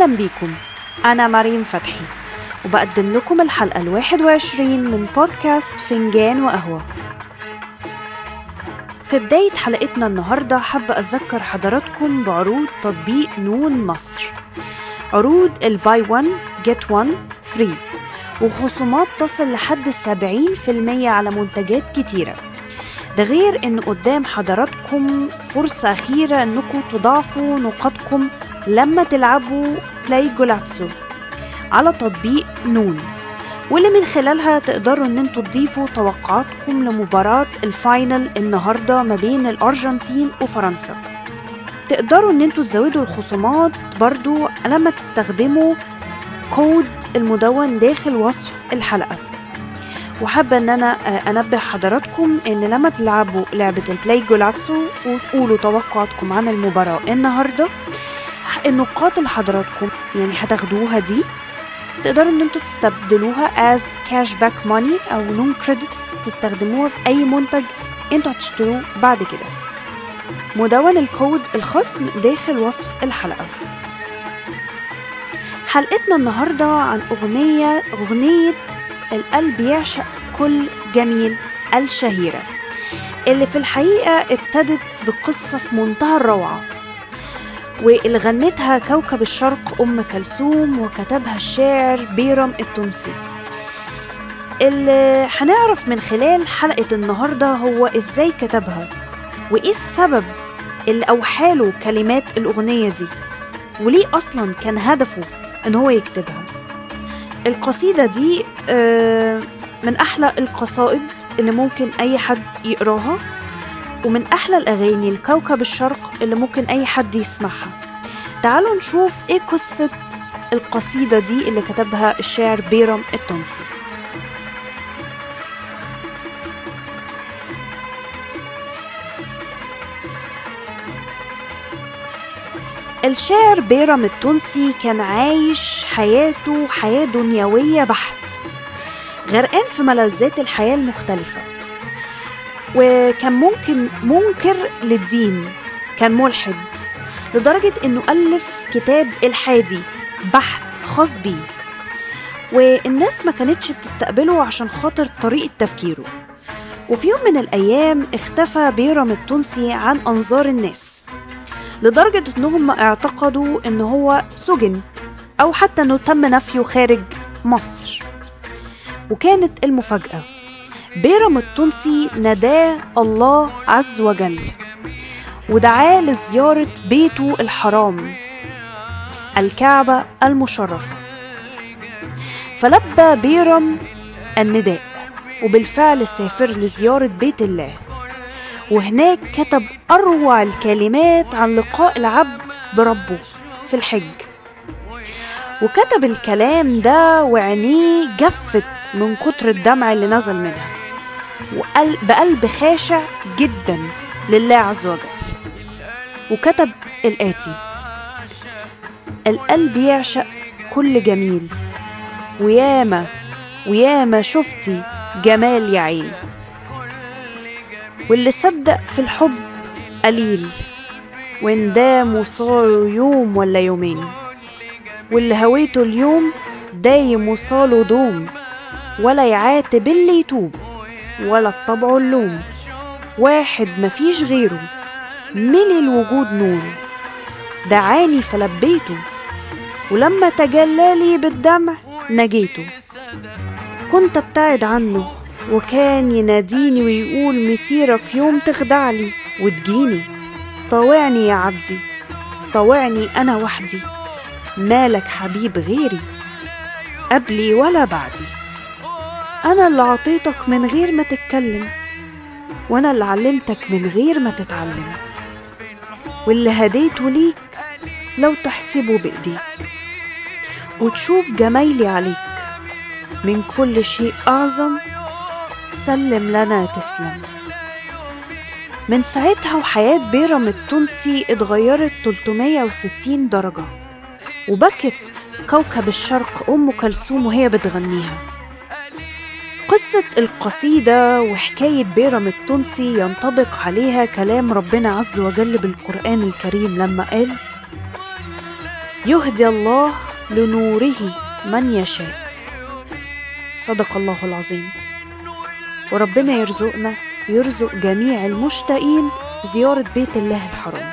أهلا بيكم أنا مريم فتحي وبقدم لكم الحلقة الواحد وعشرين من بودكاست فنجان وقهوة. في بداية حلقتنا النهاردة حابة أذكر حضراتكم بعروض تطبيق نون مصر. عروض ال buy 1 get 1 free وخصومات تصل لحد 70% على منتجات كتيرة. ده غير إن قدام حضراتكم فرصة أخيرة إنكم تضاعفوا نقاطكم لما تلعبوا بلاي جولاتسو على تطبيق نون. واللي من خلالها تقدروا إن أنتوا تضيفوا توقعاتكم لمباراة ال final النهاردة ما بين الأرجنتين وفرنسا. تقدروا إن أنتوا تزودوا الخصومات برضو لما تستخدموا كود المدون داخل وصف الحلقة. وحابة إن أنا أنبه حضراتكم إن لما تلعبوا لعبة البلاي جولاتسو وتقولوا توقعاتكم عن المباراة النهاردة النقاط اللي حضراتكم يعني هتاخدوها دي تقدروا إن أنتوا تستبدلوها as cash back money أو نون credits تستخدموها في أي منتج أنتوا هتشتروه بعد كده. مدون الكود الخصم داخل وصف الحلقة. حلقتنا النهاردة عن أغنية أغنية القلب يعشق كل جميل الشهيرة. اللي في الحقيقة ابتدت بقصة في منتهى الروعة. واللي غنتها كوكب الشرق أم كلثوم وكتبها الشاعر بيرم التونسي. اللي هنعرف من خلال حلقة النهاردة هو إزاي كتبها وإيه السبب اللي أوحاله كلمات الأغنية دي وليه أصلا كان هدفه إن هو يكتبها. القصيدة دي من أحلى القصائد اللي ممكن أي حد يقراها. ومن أحلى الأغاني لكوكب الشرق اللي ممكن أي حد يسمعها. تعالوا نشوف إيه قصة القصيدة دي اللي كتبها الشاعر بيرم التونسي. الشاعر بيرم التونسي كان عايش حياته حياة دنيوية بحت غرقان في ملذات الحياة المختلفة. وكان ممكن منكر للدين كان ملحد لدرجة إنه ألف كتاب إلحادي بحت خاص بيه والناس ما كانتش بتستقبله عشان خاطر طريقة تفكيره. وفي يوم من الأيام اختفى بيرم التونسي عن أنظار الناس لدرجة إنهم اعتقدوا إن هو سجن أو حتى إنه تم نفيه خارج مصر. وكانت المفاجأة بيرم التونسي نداه الله عز وجل ودعاه لزيارة بيته الحرام الكعبة المشرفة. فلبى بيرم النداء وبالفعل سافر لزيارة بيت الله وهناك كتب أروع الكلمات عن لقاء العبد بربه في الحج. وكتب الكلام ده وعينيه جفت من كتر الدمع اللي نزل منها. بقلب خاشع جدا لله عز وجل وكتب الآتي. القلب يعشق كل جميل. وياما وياما شفتي جمال يا عين. واللي صدق في الحب قليل. وإن دام وصاله يوم ولا يومين. واللي هويته اليوم دايم وصاله دوم. ولا يعاتب اللي يتوب. ولا الطبع اللوم واحد مفيش غيره. ملي الوجود نور. دعاني فلبيته. ولما تجلالي بالدمع نجيته. كنت ابتعد عنه. وكان يناديني ويقول مسيرك يوم تخدعلي وتجيني. طاوعني يا عبدي. طاوعني أنا وحدي. مالك حبيب غيري. قبلي ولا بعدي. أنا اللي عطيتك من غير ما تتكلم وأنا اللي علمتك من غير ما تتعلم. واللي هديته ليك لو تحسبه بإيديك. وتشوف جمايلي عليك. من كل شيء أعظم سلم لنا تسلم. من ساعتها وحياة بيرم التونسي اتغيرت 360 درجة. وبكت كوكب الشرق أم كلثوم وهي بتغنيها. قصة القصيدة وحكاية بيرم التونسي ينطبق عليها كلام ربنا عز وجل بالقرآن الكريم لما قال يهدي الله لنوره من يشاء. صدق الله العظيم. وربنا يرزقنا يرزق جميع المشتاقين زيارة بيت الله الحرام.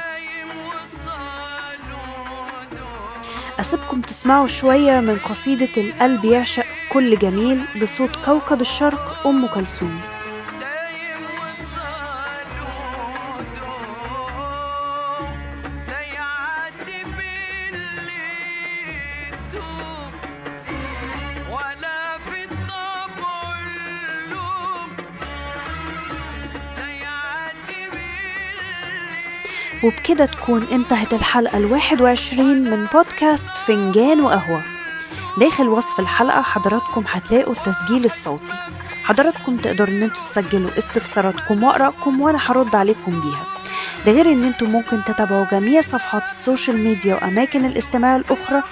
أسيبكم تسمعوا شوية من قصيدة القلب يعشق كل جميل بصوت كوكب الشرق أم كلثوم. وبكده تكون انتهت الحلقة الواحد وعشرين من بودكاست فنجان وقهوة. داخل وصف الحلقة حضراتكم هتلاقوا التسجيل الصوتي. حضراتكم تقدروا إن أنتوا تسجلوا استفساراتكم وارائكم وأنا هرد عليكم بيها. ده غير إن أنتوا ممكن تتابعوا جميع صفحات ال social media وأماكن الاستماع الأخرى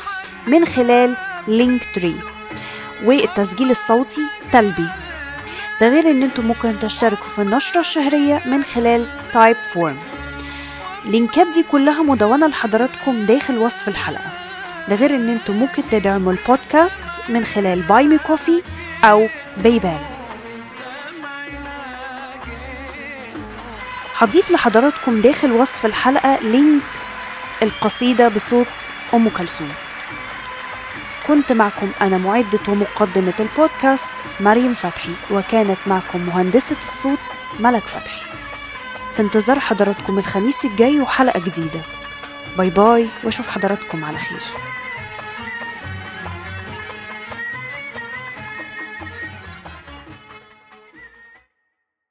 من خلال Linktree والتسجيل الصوتي تلبية. ده غير إن أنتوا ممكن تشتركوا في النشرة الشهرية من خلال Typeform اللينكات دي كلها مدونة لحضراتكم داخل وصف الحلقة. ده غير إن أنتم ممكن تدعموا البودكاست من خلال Buy Me a Coffee أو PayPal هضيف لحضراتكم داخل وصف الحلقة link القصيدة بصوت أم كلثوم. كنت معكم أنا معدة ومقدمة البودكاست مريم فتحي وكانت معكم مهندسة الصوت ملك فتحي. في انتظار حضراتكم الخميس الجاي وحلقة جديدة. باي باي وأشوف حضراتكم على خير.